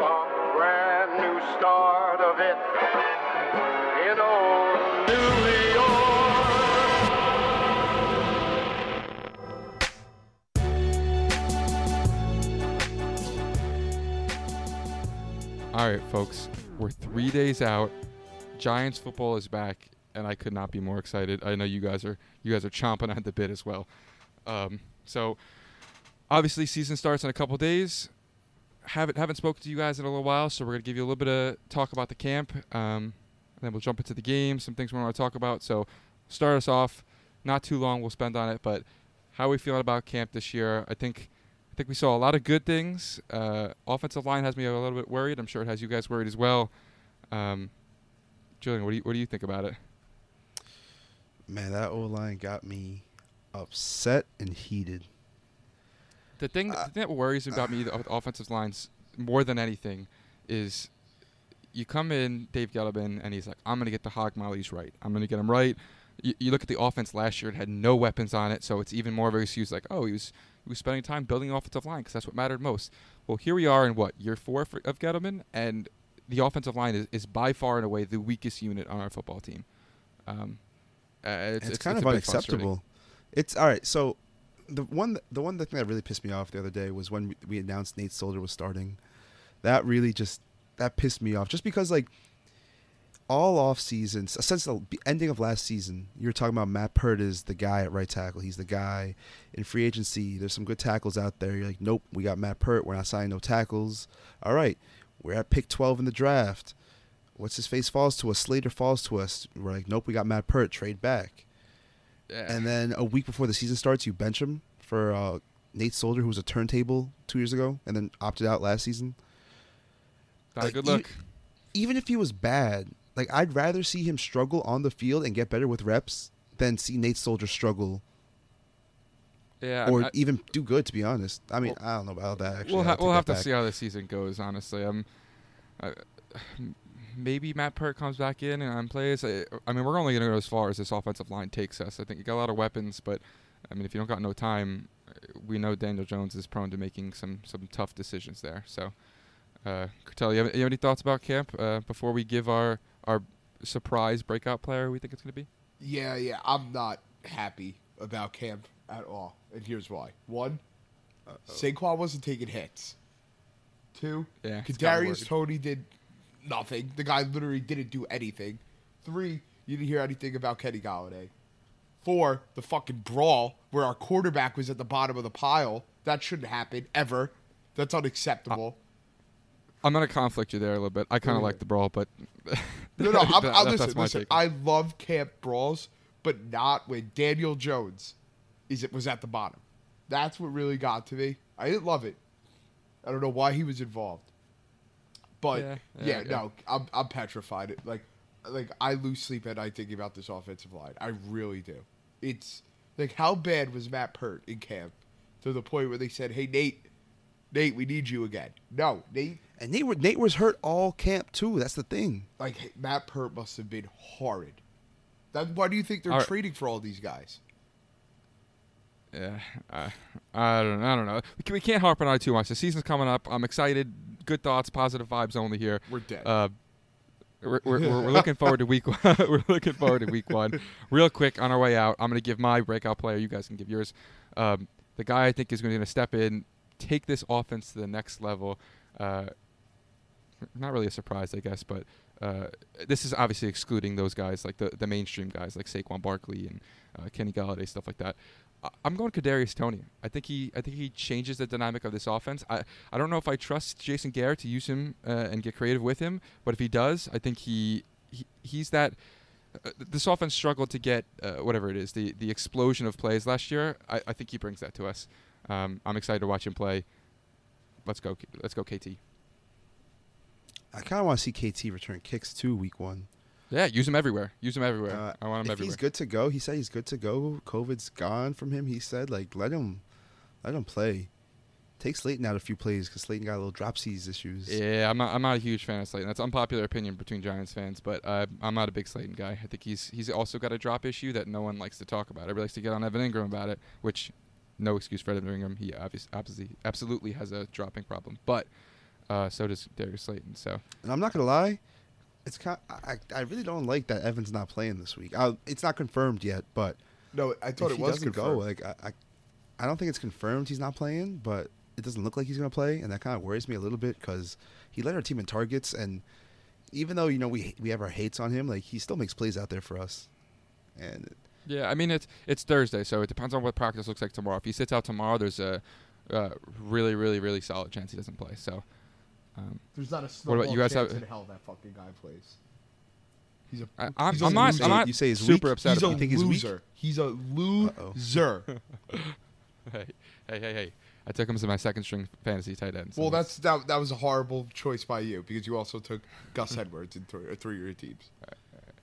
a brand new start of it in old New York. All right, folks, we're three days out. Giants football is back, and I could not be more excited. I know you guys are you guys are chomping at the bit as well. Um, so, obviously, season starts in a couple days. Haven't haven't spoken to you guys in a little while, so we're gonna give you a little bit of talk about the camp. Um, and then we'll jump into the game, some things we want to talk about. So, start us off. Not too long we'll spend on it, but how are we feeling about camp this year? I think I think we saw a lot of good things. Uh, offensive line has me a little bit worried. I'm sure it has you guys worried as well. Um, Julian, what do you what do you think about it? Man, that O line got me upset and heated. The thing, Uh, the thing that worries about me the offensive lines more than anything is you come in, Dave Gettleman, and he's like, I'm going to get the hog mollies right. I'm going to get them right. You, you look at the offense last year; it had no weapons on it, so it's even more of a excuse. Like, oh, he was he was spending time building the offensive line because that's what mattered most. Well, here we are in what year four for, of Gettleman, and the offensive line is, is by far and away the weakest unit on our football team. Um, uh, it's, It's, kind of a bit frustrating. unacceptable. It's all right. So the one the one thing that really pissed me off the other day was when we- announced Nate Solder was starting. That really just that pissed me off. Just because like all off seasons since the ending of last season, you're talking about Matt Peart is the guy at right tackle. He's the guy in free agency. There's some good tackles out there. You're like, nope, we got Matt Peart. We're not signing no tackles. All right, we're at pick 12 in the draft. What's his face falls to us? Slater falls to us. We're like, nope, we got Matt Peart. Trade back. Yeah. And then a week before the season starts, you bench him for uh, Nate Solder, who was a turntable two years ago, and then opted out last season. Not like, good luck. look. Even if he was bad, like I'd rather see him struggle on the field and get better with reps than see Nate Solder struggle yeah, or I- even do good. To be honest, I mean, Well, I don't know about that. Actually, we'll ha- we'll have that to see how the season goes. Honestly, um, uh, maybe Matt Peart comes back in and plays. I, I mean, we're only going to go as far as this offensive line takes us. I think you got a lot of weapons, but I mean, if you don't got no time, we know Daniel Jones is prone to making some some tough decisions there. So, uh, Cortelli, you have, you have any thoughts about camp uh, before we give our our surprise breakout player we think it's going to be? Yeah, yeah. I'm not happy about camp at all, and here's why. One, Saquon wasn't taking hits. Two, Yeah, Kadarius. Toney did nothing. The guy literally didn't do anything. Three, you didn't hear anything about Kenny Golladay. Four, the fucking brawl where our quarterback was at the bottom of the pile. That shouldn't happen ever. That's unacceptable. I'm going to conflict you there a little bit. I kind of like the brawl, but No, no. I'm, that- I'll that- listen. listen. I love camp brawls, but not when Daniel Jones is it was at the bottom. That's what really got to me. I didn't love it. I don't know why he was involved, but Yeah, yeah, yeah, yeah. no, I'm I'm petrified. Like, like I lose sleep at night thinking about this offensive line. I really do. It's like how bad was Matt Peart in camp to the point where they said, "Hey Nate, Nate, we need you again." No, Nate And Nate, wa- Nate was hurt all camp too. That's the thing. like Matt Peart must have been horrid. That, why do you think they're All right. trading for all these guys? Yeah, I, I don't, I don't know. We, can, we can't harp on it too much. The season's coming up. I'm excited. Good thoughts, positive vibes only here. We're dead. Uh, we're, we're, we're, looking forward to week one. we're looking forward to week one. Real quick on our way out, I'm going to give my breakout player. You guys can give yours. Um, the guy I think is going to step in, take this offense to the next level. Uh, not really a surprise, I guess, but uh, this is obviously excluding those guys like the the mainstream guys like Saquon Barkley and uh, Kenny Golladay stuff like that. I'm going Kadarius Toney. I think he I think he changes the dynamic of this offense. I, I don't know if I trust Jason Garrett to use him uh, and get creative with him, but if he does, I think he, he he's that. Uh, this offense struggled to get uh, whatever it is the the explosion of plays last year. I, I think he brings that to us. Um, I'm excited to watch him play. Let's go. Let's go, KT. I kind of want to see KT return kicks too, week one. Yeah, use him everywhere. Use him everywhere. Uh, I want him if everywhere. he's good to go, he said he's good to go. COVID's gone from him. He said like let him, let him play. Take Slayton out a few plays because Slayton got a little dropsies issues. Yeah, I'm not. I'm not a huge fan of Slayton. That's unpopular opinion between Giants fans, but uh, I'm not a big Slayton guy. I think he's he's also got a drop issue that no one likes to talk about. Everybody likes to get on Evan Engram about it, which no excuse for Evan Engram. He obviously, obviously absolutely has a dropping problem. But Uh, so does Darius Slayton. So And I'm not gonna lie, it's kind. I I really don't like that Evans not playing this week. i it's not confirmed yet, but No, I thought if it he was doesn't confirmed. go, like I, I, I don't think it's confirmed he's not playing, but it doesn't look like he's gonna play, and that kind of worries me a little bit because he led our team in targets, and even though you know we we have our hates on him, like he still makes plays out there for us, and yeah, I mean it's it's Thursday, so it depends on what practice looks like tomorrow. If he sits out tomorrow, there's a uh, really, really, really solid chance he doesn't play. So. Um, There's not a What about you guys chance have- in hell that fucking guy plays. He's a. I, I'm, he's a I'm not. loser. I'm not You say he's super weak? upset He's about. You think he's weak? loser. He's a loser. hey, hey, hey, hey! I took him as my second string fantasy tight end. so well, that's that. That was a horrible choice by you because you also took Gus Edwards in three, three of your teams.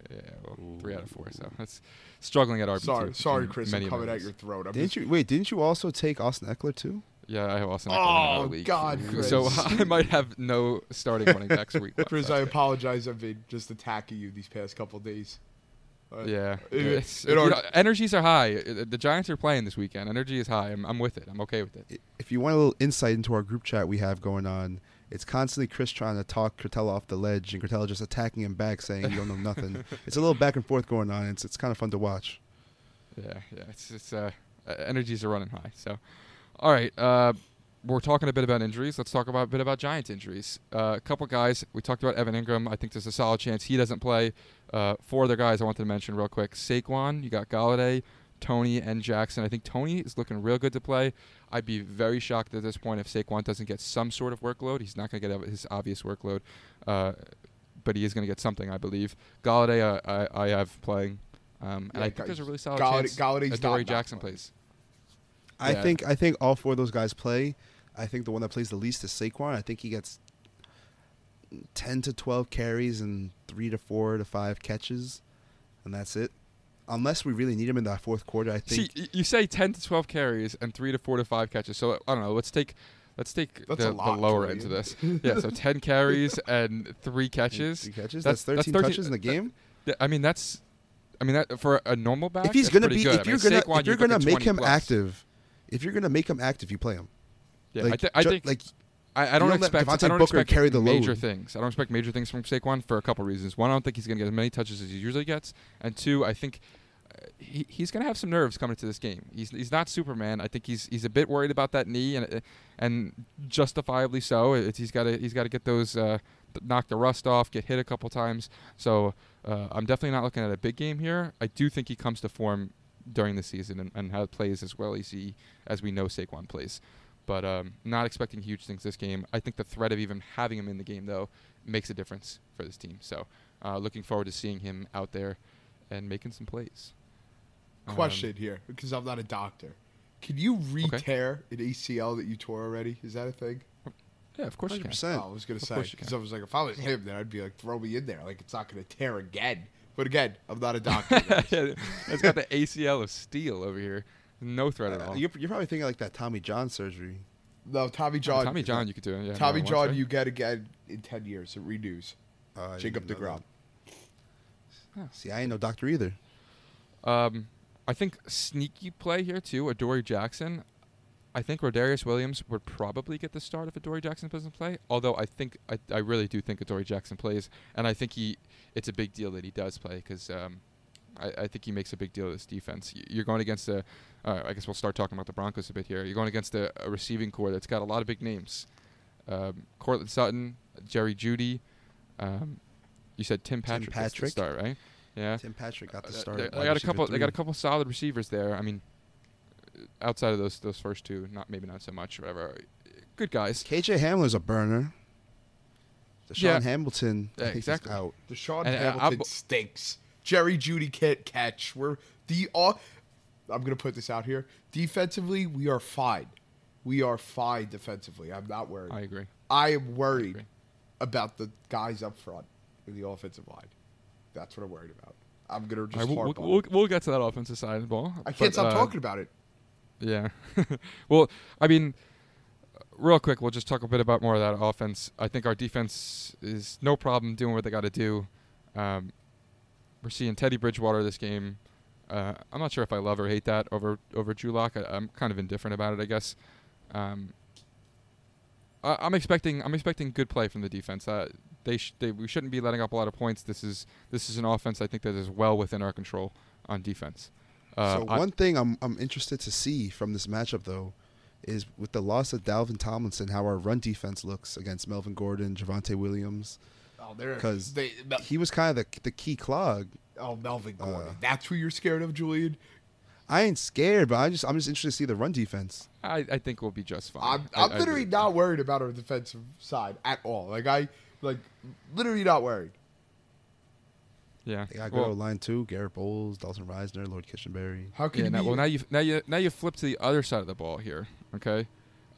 yeah, well, three out of four. So that's struggling at RB. Sorry, sorry, Chris. I'm coming at your throat. I'm didn't just- you wait? Didn't you also take Austin Ekeler too? Yeah, I have Austin. Ekeler in Oh, another league. God, So I might have no starting running backs week. one. Chris, I apologize. I've been just attacking you these past couple days. Uh, Yeah, It- it's, it you are- know, energies are high. Uh, The Giants are playing this weekend. Energy is high. I'm, I'm with it. I'm okay with it. If you want a little insight into our group chat we have going on, it's constantly Chris trying to talk Cortella off the ledge, and Cortella just attacking him back, saying you don't know nothing. it's a little back and forth going on. It's it's kind of fun to watch. Yeah, yeah. It's it's uh, uh, energies are running high. So, all right. Uh, we're talking a bit about injuries. Let's talk about a bit about Giants injuries. Uh, a couple guys. We talked about Evan Engram. I think there's a solid chance he doesn't play. Uh, four other guys I wanted to mention real quick. Saquon. You got Golladay, Toney, and Jackson. I think Toney is looking real good to play. I'd be very shocked at this point if Saquon doesn't get some sort of workload. He's not going to get his obvious workload, uh, but he is going to get something, I believe. Golladay, uh, I, I have playing. Um, and Yeah, I think there's a really solid Golladay- chance Golladay's Adoree not not Jackson plays. I Yeah. think I think all four of those guys play. I think the one that plays the least is Saquon. I think he gets ten to twelve carries and three to four to five catches, and that's it. Unless we really need him in that fourth quarter, I think. See, you say 10 to 12 carries and 3 to 4 to 5 catches. So I don't know, let's take let's take the, the lower end of this. yeah, so 10 carries and 3 catches. Three catches. That's- That's, that's thirteen 13 touches in the uh, game. Th- I mean, that's I mean that for a normal back if he's gonna be, good. if I you're gonna, if you're at gonna make him plus. active, if you're gonna make him active, you play him. Yeah, like, I, th- I ju- think like I, I don't don't expect Devontae I don't Booker expect carry the major load. things. I don't expect major things from Saquon for a couple reasons. One, I don't think he's going to get as many touches as he usually gets, and two, I think uh, he, he's going to have some nerves coming into this game. He's he's not Superman. I think he's he's a bit worried about that knee, and uh, and justifiably so. It's, he's got to he's got to get those uh, knock the rust off, get hit a couple times. So uh, I'm definitely not looking at a big game here. I do think he comes to form during the season and, and how it plays as well as he as we know Saquon plays but um, not expecting huge things this game. I think the threat of even having him in the game, though, makes a difference for this team. So, uh, looking forward to seeing him out there and making some plays. Um, Question here, because I'm not a doctor. Can you re-tear an ACL that you tore already? Is that a thing? yeah, of course you can. Oh, I was gonna Of say because. I was like, if I was him, then I'd be like, throw me in there. Like it's not gonna tear again. But again, I'm not a doctor. guys. yeah, it's got the ACL of steel over here. No threat at all. You're, you're probably thinking like that Tommy John surgery. no, Tommy John. Tommy John, you could do it. Yeah, Tommy more than once, John, right? you get again in ten years. It renews. Uh, I Jacob didn't Degrom. See, I ain't no doctor either. Um, I think sneaky play here too. Adoree Jackson. I think Rodarius Williams would probably get the start if Adoree Jackson doesn't play. Although I think I, I really do think Adoree Jackson plays, and I think he it's a big deal that he does play because um, I, I think he makes a big deal of this defense. You're going against a, uh, I guess we'll start talking about the Broncos a bit here. You're going against a, a receiving corps that's got a lot of big names. Um, Courtland Sutton, Jerry Jeudy. Um, you said Tim Patrick. the Patrick. start, right? Yeah. Tim Patrick got the Uh, start. They, they got a couple. They got a couple solid receivers there. I mean, uh, outside of those those first two, not maybe not so much. Whatever. Good guys. KJ Hamler's a burner. DaeSean Yeah. DaeSean I Yeah, think exactly. out. DaeSean And, uh, Hamilton I'm- stinks. Jerry Jeudy can't catch. We're the all. I'm gonna put this out here. Defensively, we are fine. We are fine defensively. I'm not worried. I agree. I am worried agree. about the guys up front in the offensive line. That's what I'm worried about. I'm gonna All just right, we'll, harp we'll, on we'll, we'll get to that offensive side of the ball. I can't but, stop uh, talking about it. Yeah. well, I mean, real quick, we'll just talk a bit about more of that offense. I think our defense is no problem doing what they got to do. Um, we're seeing Teddy Bridgewater this game. Uh, I'm not sure if I love or hate that over over Drew Lock. I, I'm kind of indifferent about it, I guess. Um, I, I'm expecting I'm expecting good play from the defense. Uh, they, sh- they we shouldn't be letting up a lot of points. This is this is an offense I think that is well within our control on defense. Uh, so I- one thing I'm I'm interested to see from this matchup though is with the loss of Dalvin Tomlinson, how our run defense looks against Melvin Gordon, Javonte Williams. Oh, they're 'Cause they. Mel- He was kind of the the key clog. oh, Melvin Gordon. Uh, That's who you're scared of, Julian. I ain't scared, but I just I'm just interested to see the run defense. I, I think we'll be just fine. I'm, I- I'm I literally really- not worried about our defensive side at all. Like I, like literally not worried. Yeah. They got Well, good line too. Garett Bolles, Dalton Risner, Lloyd Cushenberry. How can yeah, you now, well now you now you now you flip to the other side of the ball here, okay?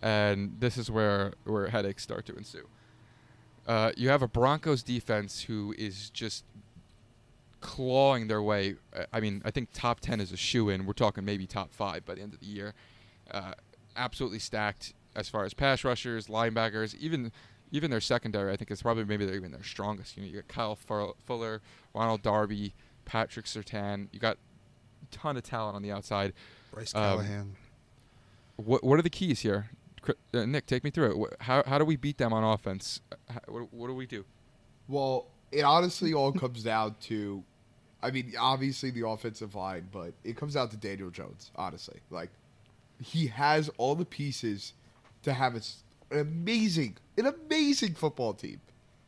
And this is where where headaches start to ensue. Uh, you have a Broncos defense who is just clawing their way. uh, I mean, I think top ten is a shoe in. We're talking maybe top five by the end of the year. Uh, absolutely stacked as far as pass rushers, linebackers, even even their secondary. I think is probably maybe they're even their strongest. You know, you got Kyle Fuller, Ronald Darby, Patrick Surtain. You got a ton of talent on the outside. Bryce Um, Callahan. What what are the keys here? Uh, Nick, take me through it. How how do we beat them on offense? How- What, what do we do? Well, it honestly all comes down to, I mean, obviously the offensive line, but it comes down to Daniel Jones. Honestly, like he has all the pieces to have a an amazing, an amazing football team.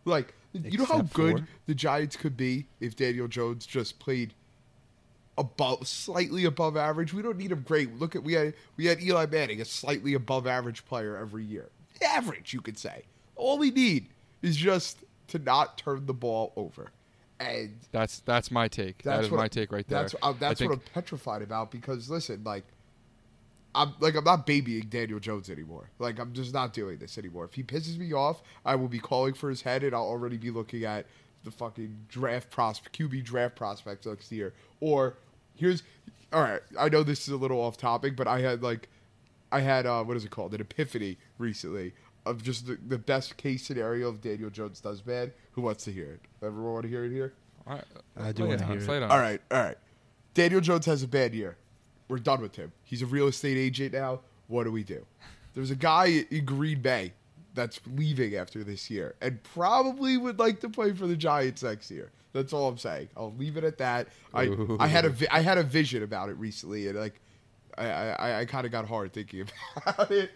Like you know how good for- the Giants could be if Daniel Jones just played above, slightly above average. We don't need him great. Look at we had we had Eli Manning, a slightly above average player every year. Average, you could say. All we need is just to not turn the ball over, and That's that's my take. that's that is my I- take right there. That's uh, that's what I'm petrified about because listen, like. I'm like I'm not babying Daniel Jones anymore. Like I'm just not doing this anymore. If he pisses me off, I will be calling for his head, and I'll already be looking at the fucking draft prospect, QB draft prospects next year. Or here's, all right. I know this is a little off topic, but I had like, I had uh, what is it called? An epiphany recently of just the, the best case scenario of Daniel Jones does bad. Who wants to hear it? Everyone want to hear it here? All right, I do lay wanna it on hear us, it. lay it on All us. right, all right. Daniel Jones has a bad year. We're done with him. He's a real estate agent now. What do we do? There's a guy in Green Bay that's leaving after this year and probably would like to play for the Giants next year. That's all I'm saying. I'll leave it at that. I I had a vi- I had a vision about it recently and like I I, I kind of got hard thinking about it.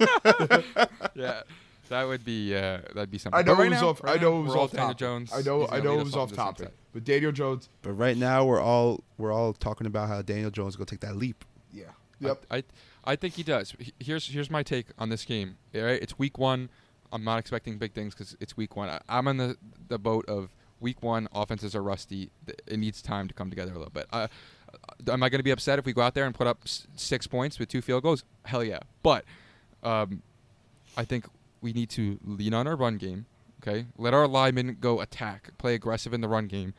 Yeah, that would be uh, that'd be something. I know But right it was now- off. right I know now, it was we're off Daniel topic. Jones. I know I know lead it was on off this topic. But Daniel Jones, But right now we're all we're all talking about how Daniel Jones is gonna take that leap. yeah, yep. I, I I think he does. Here's here's my take on this game. All right, it's week one. I'm not expecting big things because it's week one. I, I'm on the the boat of week one. Offenses are rusty. It needs time to come together a little bit. Uh, am I going to be upset if we go out there and put up s- six points with two field goals? Hell yeah. But um, I think we need to lean on our run game. Okay, let our linemen go attack, play aggressive in the run game.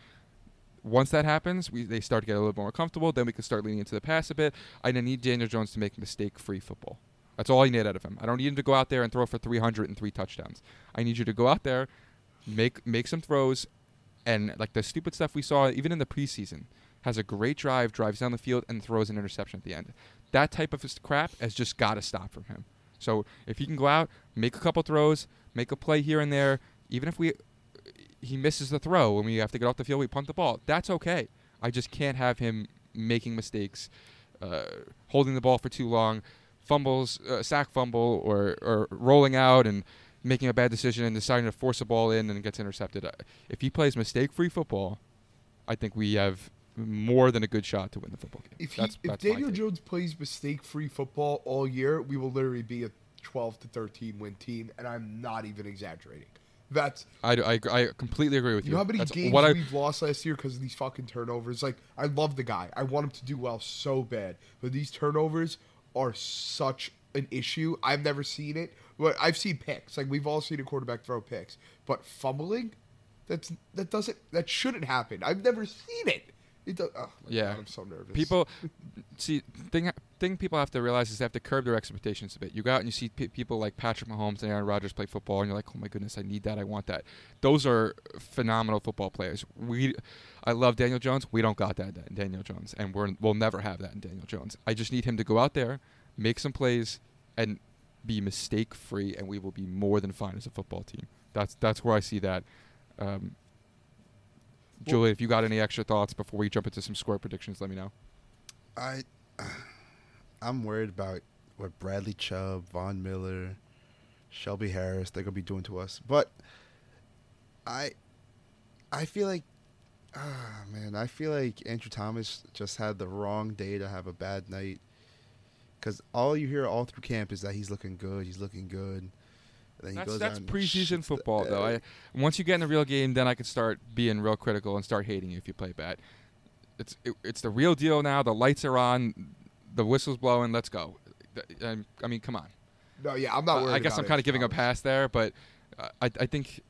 Once that happens, we they start to get a little more comfortable. Then we can start leaning into the pass a bit. I need Daniel Jones to make mistake-free football. That's all I need out of him. I don't need him to go out there and throw for 303 touchdowns. I need you to go out there, make make some throws, and like the stupid stuff we saw even in the preseason, has a great drive, drives down the field, and throws an interception at the end. That type of crap has just got to stop from him. So if he can go out, make a couple throws, make a play here and there, even if we he misses the throw and we have to get off the field, we punt the ball. That's okay. I just can't have him making mistakes, uh, holding the ball for too long, fumbles, uh, sack fumble, or or rolling out and making a bad decision and deciding to force a ball in and gets intercepted. Uh, If he plays mistake-free football, I think we have more than a good shot to win the football game. If he, that's, if that's Daniel. Jones plays mistake-free football all year, we will literally be a 12 to 13 win team, and I'm not even exaggerating. That's I, I, I completely agree with you you. know how many That's games what I, we've lost last year because of these fucking turnovers. Like I love the guy, I want him to do well so bad, but these turnovers are such an issue. I've never seen it. But I've seen picks. Like we've all seen a quarterback throw picks, but fumbling, that's that doesn't that shouldn't happen. I've never seen it. It does. Oh Yeah. God, I'm so nervous. People see thing thing people have to realize is they have to curb their expectations a bit. You go out and you see pe- people like Patrick Mahomes and Aaron Rodgers play football, and you're like, oh my goodness, I need that, I want that. Those are phenomenal football players. We, I love Daniel Jones. We don't got that in Daniel Jones, and we're we'll never have that in Daniel Jones. I just need him to go out there, make some plays, and be mistake free, and we will be more than fine as a football team. That's that's where I see that. Um, Julie, if you got any extra thoughts before we jump into some score predictions, let me know. I, I'm worried about what Bradley Chubb, Von Miller, Shelby Harris they're gonna be doing to us. But I, I feel like, ah man, I feel like Andrew Thomas just had the wrong day to have a bad night. Because all you hear all through camp is that he's looking good, he's looking good. And then he That's that's preseason the football, though. I, once you get in the real game, then I could start being real critical and start hating you if you play bad. It's it, it's the real deal now. The lights are on, the whistle's blowing. Let's go. I mean, come on. No, yeah, I'm not worried. I guess I'm kind of giving a pass there, but I I think.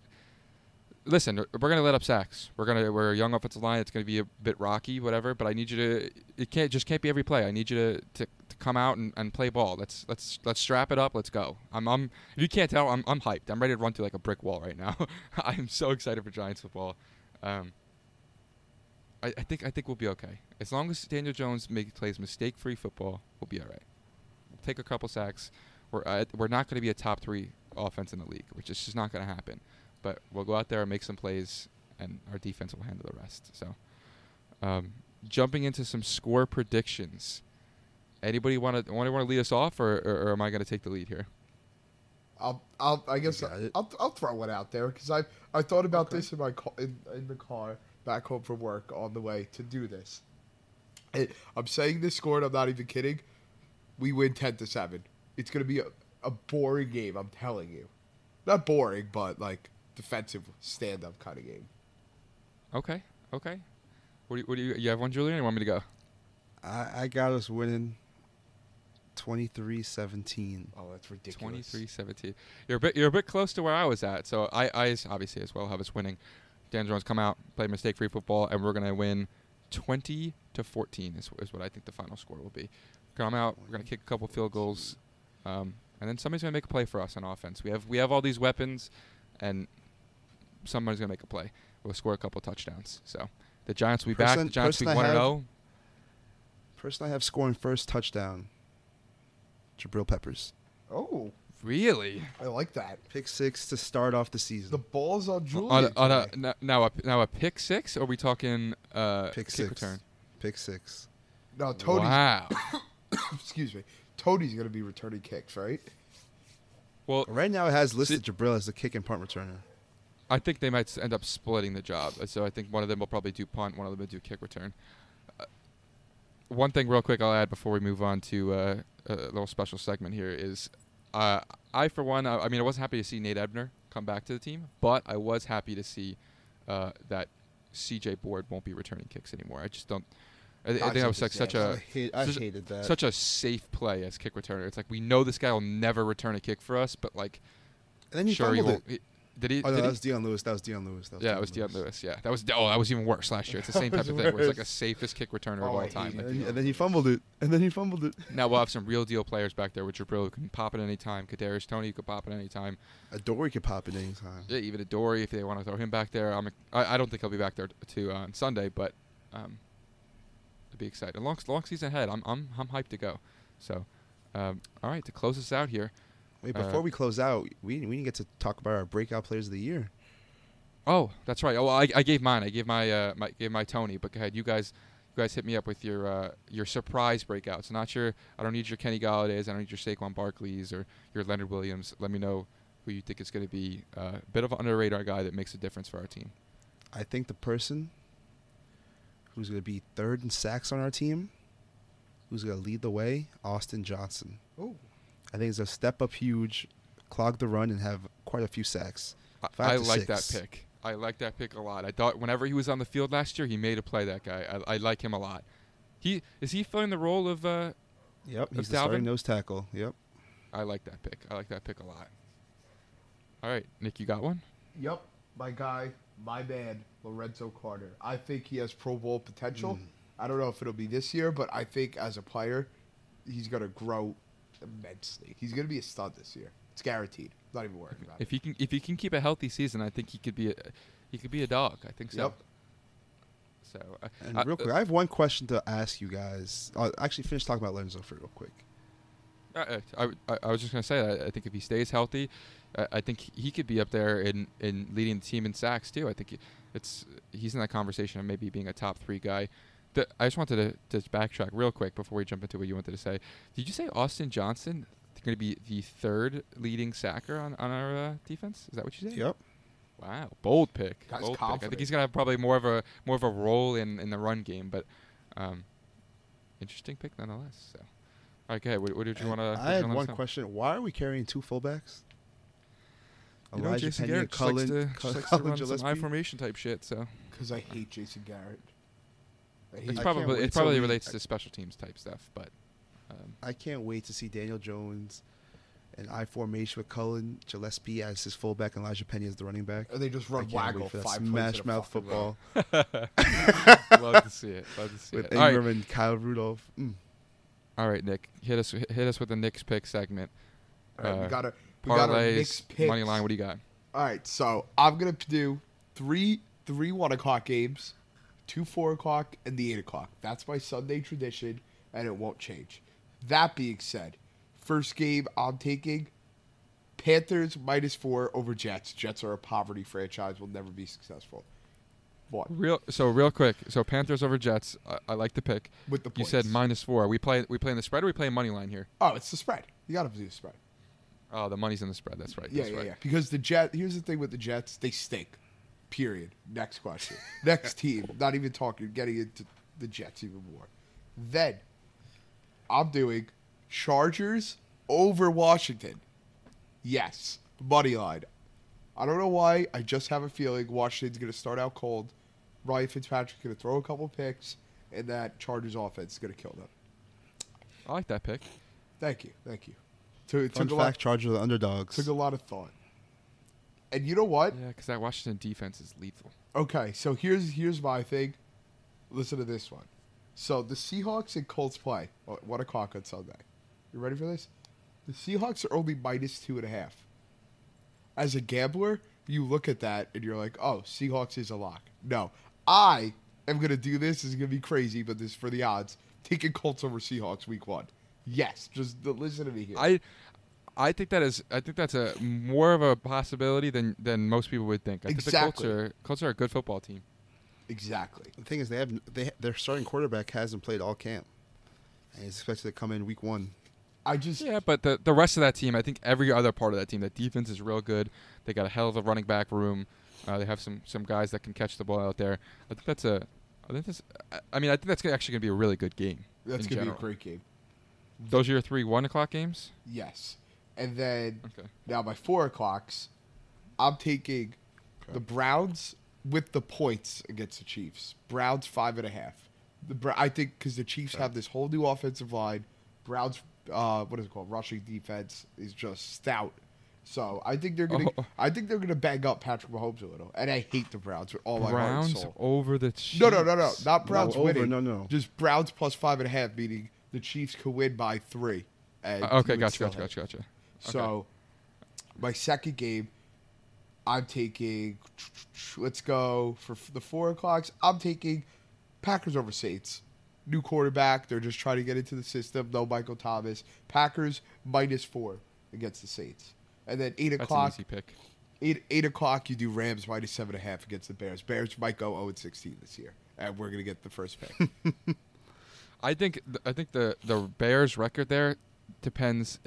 Listen, we're gonna let up sacks. We're gonna we're a young offensive line. It's gonna be a bit rocky, whatever. But I need you to. It can't just can't be every play. I need you to, to, to come out and, and play ball. Let's let's let's strap it up. Let's go. I'm I'm. If you can't tell, I'm I'm hyped. I'm ready to run through like a brick wall right now. I'm so excited for Giants football. Um, I, I think I think we'll be okay as long as Daniel Jones make, plays mistake-free football. We'll be all right. We'll take a couple sacks. We're uh, we're not going to be a top three offense in the league, which is just not going to happen. But we'll go out there and make some plays, and our defense will handle the rest. So, um, jumping into some score predictions. Anybody want to want to lead us off, or, or, or am I going to take the lead here? I'll, I'll, I guess got it. I'll, I'll throw one out there because I, I thought about this in my car, in, in the car back home from work on the way to do this. It, I'm saying this score, and I'm not even kidding. We win ten to seven. It's gonna be a, a boring game. I'm telling you, not boring, but like defensive stand-up kind of game. Okay, okay. What do you, what do you, you have one, Julian? Or you want me to go? I, I got us winning 23-17. Oh, that's ridiculous. 23-17. You're a bit you're a bit close to where I was at. So I, I obviously as well have us winning. Dan Jones come out, play mistake-free football, and we're gonna win 20 to 14 is, is what I think the final score will be. Come out, we're gonna kick a couple field goals, um, and then somebody's gonna make a play for us on offense. We have we have all these weapons, and somebody's gonna make a play. We'll score a couple touchdowns. So the Giants will be back. The Giants will be I one and have- zero. Person I have scoring first touchdown, Jabril Peppers. Oh, Really? I like that. Pick six to start off the season. The ball's on Julian. On a, on a, now a now a pick six? Or are we talking uh, Pick kick six. return? Pick six. no, Toney's. Wow. Excuse me. Toney's gonna be returning kicks, right? well, Right now, it has listed Jabril as the kick and punt returner. I think they might s- end up splitting the job. Uh, So I think one of them will probably do punt, one of them will do kick return. Uh, one thing, real quick, I'll add before we move on to uh, a little special segment here is, uh, I for one, I, I mean, I wasn't happy to see Nate Ebner come back to the team, but I was happy to see uh, that C.J. Board won't be returning kicks anymore. I just don't. I, I think that was like such a I, hate, I such hated that. such a safe play as kick returner. It's like we know this guy will never return a kick for us, but like and then he sure he won't. it. Did he? Oh, no, did that he? was Dion Lewis. That was Dion Lewis. That was yeah, Dion it was Dion Lewis. Yeah, that was oh, that was even worse last year. It's the same type of thing. Where it's like a safest kick returner of Oh, I all time. And Like, then, and then he fumbled it. And then he fumbled it. now we'll have some real deal players back there with Jabril who can pop at any time. Kadarius Toney could pop at any time. Adoree could pop at any time. Yeah, even a Dory if they want to throw him back there. I'm, I, I don't think he'll be back there t- to uh, on Sunday, but um, it'll be exciting. Long long season ahead. I'm I'm I'm hyped to go. So, um, all right, to close us out here. Wait, Uh, before we close out, we we didn't get to talk about our breakout players of the year. Oh, that's right. Oh, well, I, I gave mine. I gave my uh, my gave my Toney. But go ahead, you guys. You guys hit me up with your uh, your surprise breakouts. Not your. I don't need your Kenny Golladay's. I don't need your Saquon Barkley's or your Leonard Williams. Let me know who you think is going to be uh, a bit of an under radar guy that makes a difference for our team. I think the person who's going to be third in sacks on our team, who's going to lead the way, Austin Johnson. Oh, I think he's a step up huge, clog the run, and have quite a few sacks. I, Five I to like that pick. I like that pick a lot. I thought whenever he was on the field last year, he made a play. That guy. I, I like him a lot. He is he filling the role of. Uh, Yep, Of he's the starting Dalvin? nose tackle. Yep. I like that pick. I like that pick a lot. All right, Nick, you got one? Yep, my guy, my man, Lorenzo Carter. I think he has Pro Bowl potential. I don't know if it'll be this year, but I think as a player, he's going to grow immensely. He's going to be a stud this year. It's guaranteed. Not even worried about If it. he can, if he can keep a healthy season, I think he could be a, he could be a dog. I think so. Yep. So, uh, And uh, real quick, I have one question to ask you guys. I'll actually finish talking about Lorenzo for real quick. Uh, I, I, I was just gonna say that I think if he stays healthy, I, I think he could be up there in, in leading the team in sacks too. I think he- it's he's in that conversation of maybe being a top three guy. The, I just wanted to, to backtrack real quick before we jump into what you wanted to say. Did you say Austin Johnson going to be the third leading sacker on, on our uh, defense? Is that what you said? Yep. Wow, bold pick. Guy's bold pick. I think he's gonna have probably more of a more of a role in, in the run game, but um, interesting pick nonetheless. So, okay, what, what did you want to? I had one question. Why are we carrying two fullbacks? You know, Elijah Jason Penny Garrett and just likes Cullen, to, Cullen, just likes to run some high formation type shit. So Because I hate Jason Garrett. I it's probably it till probably we- relates to special teams type stuff, but um, I can't wait to see Daniel Jones and I formation with Cullen Gillaspia as his fullback and Elijah Penny as the running back. Or they just run can't waggle wait for that five smash mouth football love to see it. Love to see with it. All right, Engram and Kyle Rudolph. Mm. all right, Nick, hit us hit us with the Nick's pick segment. All right, Uh, we got our we got our Nick's Parlays, picks. money line. What do you got? All right, so I'm gonna do three three one o'clock games, two four o'clock, and the eight o'clock. That's my Sunday tradition, and it won't change. That being said, first game I'm taking Panthers minus four over Jets. Jets are a poverty franchise, will never be successful. One Real so real quick. So Panthers over Jets. I, I like the pick. with the You said minus four. We play we playing the spread or we play money line here? Oh, it's the spread. You gotta do the spread. Oh, the money's in the spread. That's right. Yeah, That's yeah, right. yeah. Because the Jet. Here's the thing with the Jets, they stink. Period. Next question. Next team. Not even talking. Getting into the Jets even more. Then I'm doing Chargers over Washington. Yes, money line. I don't know why. I just have a feeling Washington's going to start out cold. Ryan Fitzpatrick's going to throw a couple picks, and that Chargers offense is going to kill them. I like that pick. Thank you. Thank you. So it Fun took a lot. fact: Chargers are the underdogs. Took a lot of thought. And you know what? Yeah, because that Washington defense is lethal. Okay, so here's here's my thing. Listen to this one. So the Seahawks and Colts play oh, one o'clock on Sunday. You ready for this? The Seahawks are only minus two and a half. As a gambler, you look at that and you're like, "Oh, Seahawks is a lock." No, I am gonna do this. This is gonna be crazy, but this is for the odds. Taking Colts over Seahawks week one. Yes, just listen to me here. I I think that is I think that's a more of a possibility than than most people would think. I think Exactly. the Colts are Colts are a good football team. exactly. the thing is, they have they their starting quarterback hasn't played all camp, and he's expected to come in week one. I just Yeah, but the the rest of that team, I think every other part of that team, that defense is real good. They got a hell of a running back room. Uh, they have some some guys that can catch the ball out there. I think that's a. I think that's. I- I mean, I think that's actually going to be a really good game. that's gonna be a great game. Those are your three one o'clock games. Yes, and then Okay. Now by four o'clocks, I'm taking the Browns with the points against the Chiefs. Browns five and a half. The Br- I think because the Chiefs have this whole new offensive line. Browns, uh, what is it called? Rushing defense is just stout. So I think they're gonna. Oh. I think they're gonna bang up Patrick Mahomes a little. And I hate the Browns with all my heart and Browns soul. over the Chiefs. No, no, no, no, not Browns over, winning. no, no. Just Browns plus five and a half, meaning the Chiefs could win by three. And Uh, okay, you gotcha, gotcha, gotcha, gotcha. So, my second game, I'm taking. Let's go for the four o'clocks. I'm taking Packers over Saints. New quarterback. They're just trying to get into the system. No Michael Thomas. Packers minus four against the Saints. And then eight That's an o'clock. easy pick. Eight eight o'clock. You do Rams minus seven and a half against the Bears. Bears might go zero and sixteen this year, and we're gonna get the first pick. I think I think the the Bears record there depends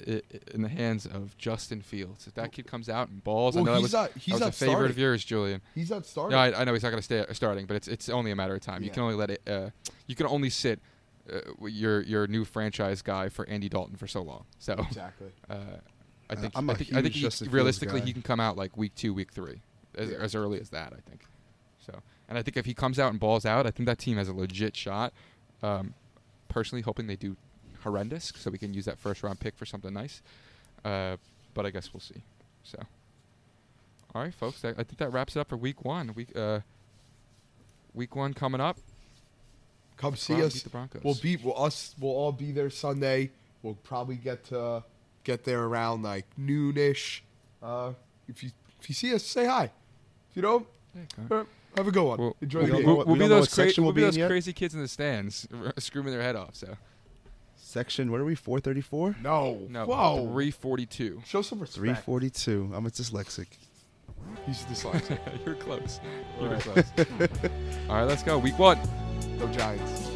in the hands of Justin Fields. If that kid comes out and balls, Well, I know that he's was, not- that he's was not a favorite starting. of yours, Julian. He's not starting. Yeah, I, I know he's not going to stay starting, but it's it's only a matter of time. You can only let it. Uh, you can only sit uh, your your new franchise guy for Andy Dalton for so long. So exactly. uh, I think I'm I think, I think he, realistically guy. he can come out like week two, week three, as, Yeah. as early as that. I think. So, and I think if he comes out and balls out, I think that team has a legit shot. Um, personally, hoping they do horrendous, so we can use that first round pick for something nice. Uh, but I guess we'll see. So, all right, folks, that, I think that wraps it up for week one. Week uh, week one coming up. Come see us. beat. We'll be we'll us we'll all be there Sunday. We'll probably get to get there around like noonish. Uh, if you if you see us, say hi. If you don't, uh, have a good one. We'll, Enjoy we'll, the game. we'll, we'll we be those cra- we'll we'll be those crazy kids in the stands screaming their head off. So, Section, what are we? 434? No. No, Whoa. 342. Show some respect. 342. I'm a dyslexic. He's dyslexic. You're close. You're right. close. All right, let's go. Week one. no Giants.